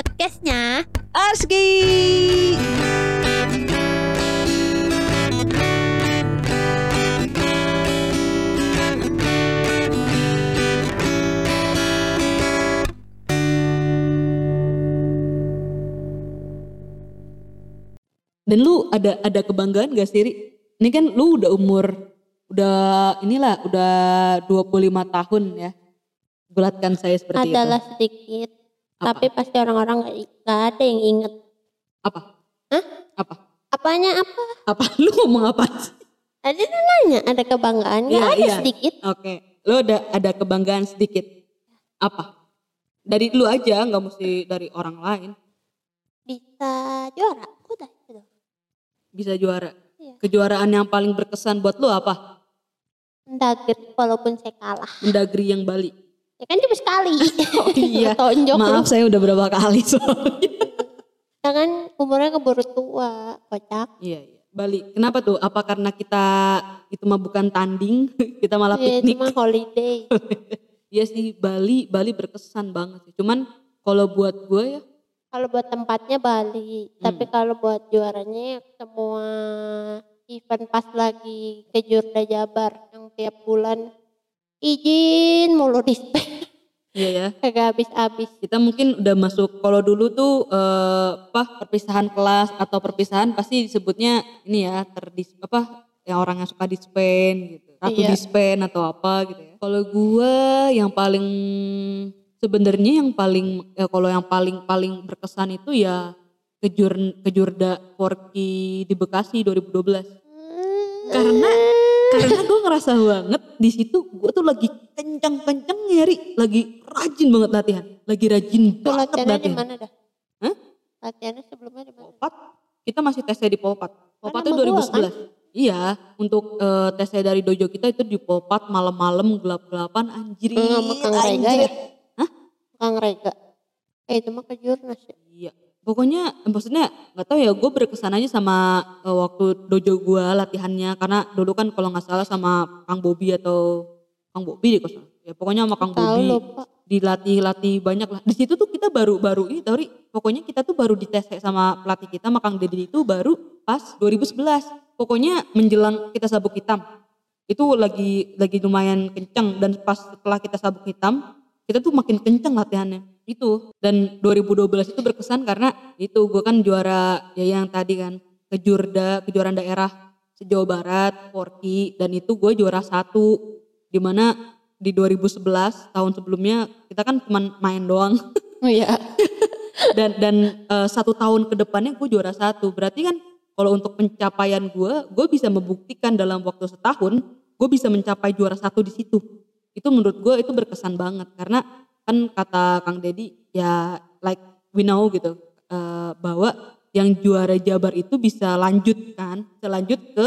podcastnya Arski. Dan lu ada ada kebanggaan gak sih, Ri? Ini kan lu udah umur udah inilah udah 25 tahun ya. Bulatkan saya seperti adalah itu. sedikit, Apa? tapi pasti orang-orang nggak nggak ada yang inget. Apa? Hah? Apa? Apanya apa? Apa lu ngomong apa sih? Tadi lu nanya ada kebanggaan nggak Iya, ada iya. sedikit. Oke, lu ada ada kebanggaan sedikit. Apa? Dari lu aja, nggak mesti dari orang lain. Bisa juara, udah itu. Bisa juara. Iya. Kejuaraan yang paling berkesan buat lu apa? Mendagri walaupun saya kalah. Mendagri yang Bali. Ya kan cuma sekali. Oh iya. Tonjok lu. Maaf saya udah berapa kali soalnya. Ya kan umurnya keburu tua, kocak. Iya, iya. Bali. Kenapa tuh? Apa karena kita itu mah bukan tanding, kita malah Iya, piknik? cuma holiday. Iya sih, Bali, Bali berkesan banget sih. Cuman kalau buat gue ya, Kalau buat tempatnya Bali, tapi Hmm. kalau buat juaranya ya semua event pas lagi ke Jurda Jabar yang tiap bulan izin mulu dispen iya ya. kagak habis-habis. Kita mungkin udah masuk kalau dulu tuh eh, apa perpisahan kelas atau perpisahan pasti disebutnya ini ya terdis apa yang orang yang suka dispen gitu. Ratu Iya. dispen atau apa gitu ya. Kalau gue yang paling sebenarnya yang paling ya kalau yang paling paling berkesan itu ya kejur kejurda Porky di Bekasi 2012. Karena karena gue ngerasa banget di situ gue tuh lagi kencang-kencang nyari, lagi rajin banget latihan, lagi rajin Itu banget latihannya di latihan. mana dah? Hah? Latihannya sebelumnya di mana? Polpat, kita masih tesnya di. Polpat Kan itu sama gua, 2011. Iya, untuk eh, tesnya dari dojo kita itu di Polpat malam-malam gelap-gelapan anjir. Kang Rega ya? Kang Rega. Eh itu mah ke Jurnas ya. Iya. Pokoknya maksudnya nggak tahu ya gue berkesan aja sama eh, waktu dojo gue latihannya karena dulu kan kalau nggak salah sama Kang Bobi atau Kang Bobi deh kalau ya pokoknya sama Kang Tahu Bobi dilatih-latih banyak lah. Di situ tuh kita baru-baru ini tau Ri, pokoknya kita tuh baru dites sama pelatih kita sama Kang Deddy itu baru pas 2011. Pokoknya menjelang kita sabuk hitam. Itu lagi lagi lumayan kenceng dan pas setelah kita sabuk hitam, kita tuh makin kenceng latihannya. Itu. Dan 2012 itu berkesan karena itu gue kan juara ya yang tadi kan kejurda kejuaraan daerah se-Jawa Barat, Porki dan itu gue juara satu. Di mana di 2011 tahun sebelumnya kita kan cuma main doang. Oh iya. dan dan eh, satu tahun ke depannya gue juara satu. Berarti kan kalau untuk pencapaian gue gue bisa membuktikan dalam waktu setahun gue bisa mencapai juara satu di situ. Itu menurut gue itu berkesan banget karena kan kata Kang Deddy ya like we know gitu eh, bahwa yang juara Jabar itu bisa lanjut kan bisa lanjut ke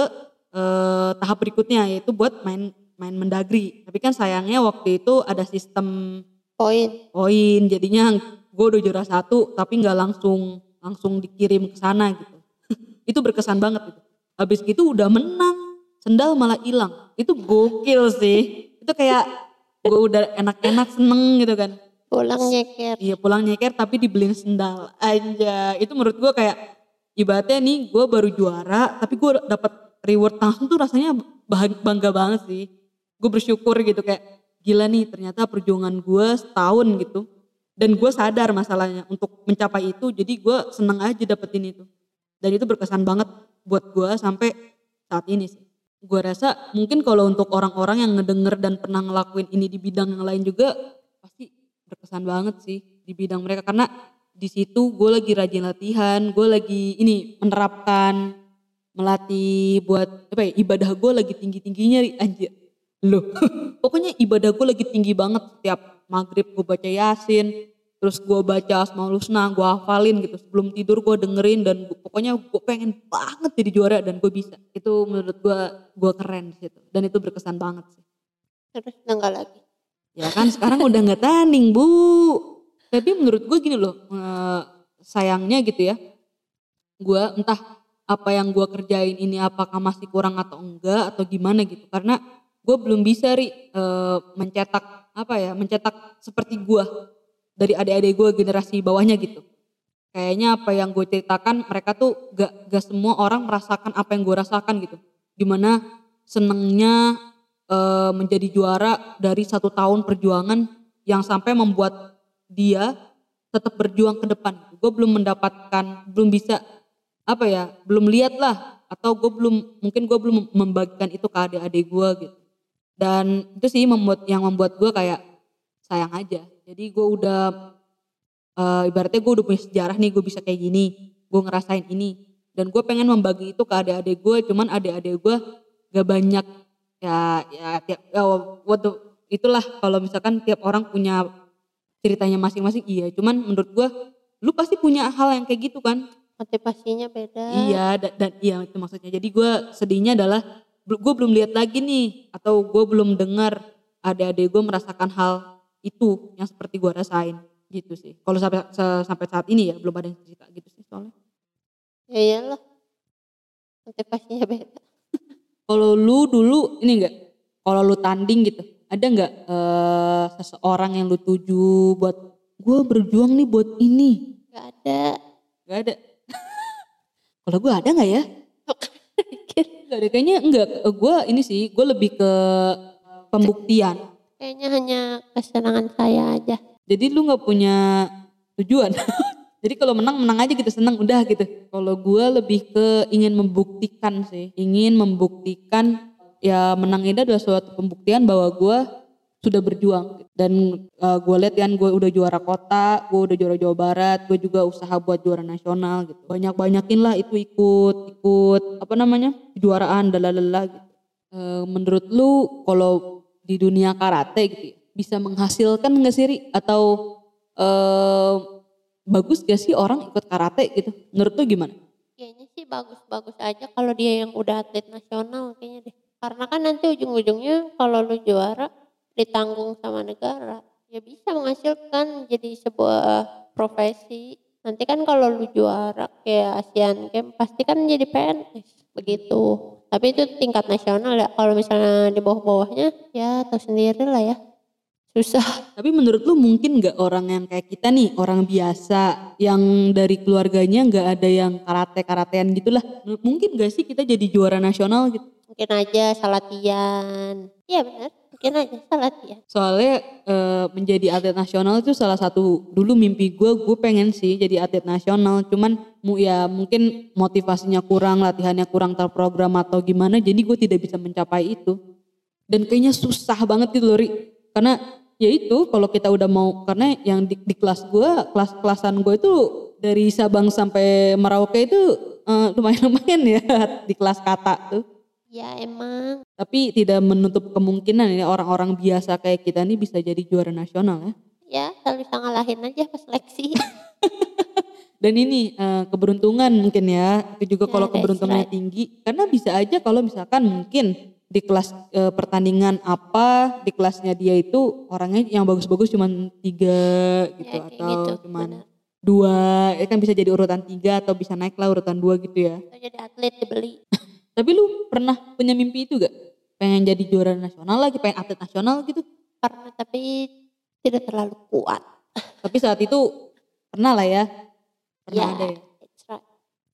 eh, tahap berikutnya yaitu buat main main mendagri. Tapi kan sayangnya waktu itu ada sistem Poin. poin jadinya gue udah juara satu tapi nggak langsung langsung dikirim ke sana gitu. Itu berkesan banget gitu. Habis gitu udah menang sendal malah hilang. Itu gokil sih. Itu kayak gue udah enak-enak seneng gitu kan. Pulang nyeker. iya pulang nyeker tapi dibeliin sendal aja. Itu menurut gue kayak ibaratnya nih gue baru juara tapi gue dapat reward langsung tuh rasanya bangga banget sih. Gue bersyukur gitu kayak gila nih ternyata perjuangan gue setahun gitu. Dan gue sadar masalahnya untuk mencapai itu jadi gue seneng aja dapetin itu. Dan itu berkesan banget buat gue sampai saat ini sih gue rasa mungkin kalau untuk orang-orang yang ngedenger dan pernah ngelakuin ini di bidang yang lain juga pasti berkesan banget sih di bidang mereka. Karena di situ gue lagi rajin latihan gue lagi ini menerapkan melatih buat apa ya ibadah gue lagi tinggi tingginya anjir. Loh pokoknya ibadah gue lagi tinggi banget setiap maghrib gue baca yasin terus gue baca asmaul husna gue hafalin gitu sebelum tidur gue dengerin dan gua- pokoknya gue pengen banget jadi juara dan gue bisa itu menurut gue gue keren di situ dan itu berkesan banget sih Terus nggak lagi. Ya kan sekarang udah nggak tanding bu. Tapi menurut gue gini loh, eh, sayangnya gitu ya. Gue entah apa yang gue kerjain ini apakah masih kurang atau enggak atau gimana gitu. Karena gue belum bisa ri eh, mencetak apa ya, mencetak seperti gue dari adik-adik gue generasi bawahnya gitu. kayaknya apa yang gue ceritakan mereka tuh gak, gak semua orang merasakan apa yang gue rasakan gitu. Di mana senengnya eh, menjadi juara dari satu tahun perjuangan yang sampai membuat dia tetap berjuang ke depan gue belum mendapatkan belum bisa apa ya belum lihat lah atau gue belum mungkin gue belum membagikan itu ke adik-adik gue gitu. Dan itu sih membuat yang membuat gue kayak sayang aja jadi gue udah uh, ibaratnya gue udah punya sejarah nih gue bisa kayak gini gue ngerasain ini. Dan gue pengen membagi itu ke adik-adik gue cuman adik-adik gue gak banyak ya ya tiap ya, what the, itulah kalau misalkan tiap orang punya ceritanya masing-masing iya. Cuman menurut gue lu pasti punya hal yang kayak gitu kan? Motivasinya beda. Iya dan, dan iya itu maksudnya. Jadi gue sedihnya adalah gue belum lihat lagi nih atau gue belum dengar adik-adik gue merasakan hal itu yang seperti gue rasain gitu sih. Kalau sampai sampai saat ini ya belum ada yang cerita gitu sih soalnya. Ya iyalah. Motivasinya beda. Kalau lu dulu ini enggak kalau lu tanding gitu, ada enggak uh, seseorang yang lu tuju buat gue berjuang nih buat ini? Gak ada. Gak ada. kalau gue ada nggak ya? Gak ada kayaknya enggak. Gue ini sih, gue lebih ke pembuktian. Kayaknya hanya kesenangan saya aja. Jadi lu nggak punya tujuan. Jadi kalau menang menang aja gitu senang udah gitu. Kalau gue lebih ke ingin membuktikan sih, ingin membuktikan ya menang itu adalah suatu pembuktian bahwa gue sudah berjuang dan uh, gue lihat kan gue udah juara kota, gue udah juara Jawa Barat, gue juga usaha buat juara nasional gitu. Banyak banyakin lah itu ikut ikut apa namanya kejuaraan dalalala gitu. Uh, menurut lu kalau di dunia karate gitu ya, bisa menghasilkan nggak sih Ri? Atau eh, bagus gak sih orang ikut karate gitu? Menurut tuh gimana? Kayaknya sih bagus-bagus aja kalau dia yang udah atlet nasional kayaknya deh. Karena kan nanti ujung-ujungnya kalau lu juara ditanggung sama negara, ya bisa menghasilkan jadi sebuah profesi. Nanti kan kalau lu juara kayak Asian Games pasti kan jadi PNS begitu. Tapi itu tingkat nasional ya. Kalau misalnya di bawah-bawahnya ya tahu sendiri lah ya susah. Tapi menurut lu mungkin nggak orang yang kayak kita nih, orang biasa yang dari keluarganya nggak ada yang karate karatean gitulah. Mungkin gak sih kita jadi juara nasional gitu? Mungkin aja salatian. Iya benar, mungkin aja salatian. Soalnya e, menjadi atlet nasional itu salah satu dulu mimpi gue, gue pengen sih jadi atlet nasional. Cuman mu ya mungkin motivasinya kurang, latihannya kurang terprogram atau gimana, jadi gue tidak bisa mencapai itu. Dan kayaknya susah banget gitu loh, Ri. Karena ya itu kalau kita udah mau karena yang di, di kelas gue kelas kelasan gue itu dari Sabang sampai Merauke itu uh, lumayan lumayan ya di kelas kata tuh ya emang tapi tidak menutup kemungkinan ini orang-orang biasa kayak kita nih bisa jadi juara nasional ya. Ya kalau bisa ngalahin aja pas seleksi. Dan ini uh, keberuntungan mungkin ya. Itu juga ya, kalau keberuntungannya right. tinggi. Karena bisa aja kalau misalkan mungkin di kelas e, pertandingan apa di kelasnya dia itu orangnya yang bagus-bagus cuma tiga gitu ya, atau gitu, cuma dua. Ya kan bisa jadi urutan tiga atau bisa naik lah urutan dua gitu ya. Atau jadi atlet dibeli tapi lu pernah punya mimpi itu gak pengen jadi juara nasional lagi pengen atlet nasional gitu? Pernah tapi tidak terlalu kuat. Tapi saat itu pernah lah ya. Pernah ya, ada ya? right.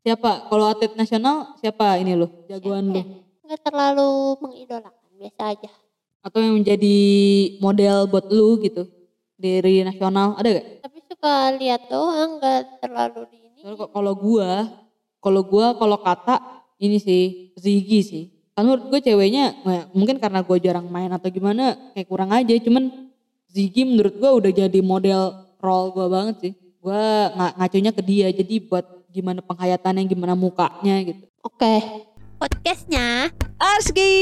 siapa? Kalau atlet nasional siapa ini lo jagoan siapa? lu? nggak terlalu mengidolakan biasa aja. Atau yang menjadi model buat lu gitu? Dari nasional ada gak? Tapi suka lihat doang nggak terlalu di ini. Kalau gua, kalau gua kalau kata ini sih Ziggy sih. Kan menurut gue ceweknya mungkin karena gue jarang main atau gimana kayak kurang aja. Cuman Ziggy menurut gua udah jadi model role gua banget sih. Gua nggak ngacunya ke dia jadi buat gimana penghayatannya, gimana mukanya gitu. Oke, podcastnya Arski.